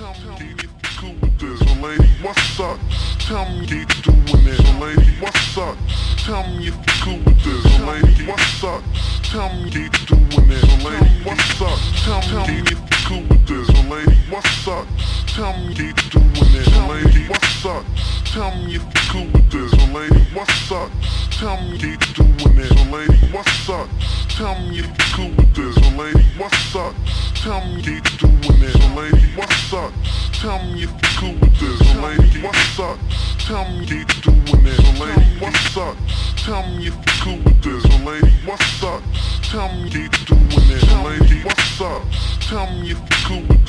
Tell me you cool with this, so lady, what's up? Tell me if doing it, so lady, what's up? Tell me if you cool with this, so lady, what's up? Tell me if doing it, so lady, what's up? Tell me if you cool with this, so lady, what's up? Tell me if doing it, so lady, what's up? Tell me if you cool with this, so lady, what's up? Tell me if doing it, so lady, what's up? Tell me if you cool with this, so lady, what's up? Tell me if you doing it, up? Tell me if you cool with this, so lady, what's up? Tell me if you doing it, so lady, what's up? Tell me if you cool with this, so lady, what's up? Tell me if you doing it, so lady, what's up? Tell me if you cool with this,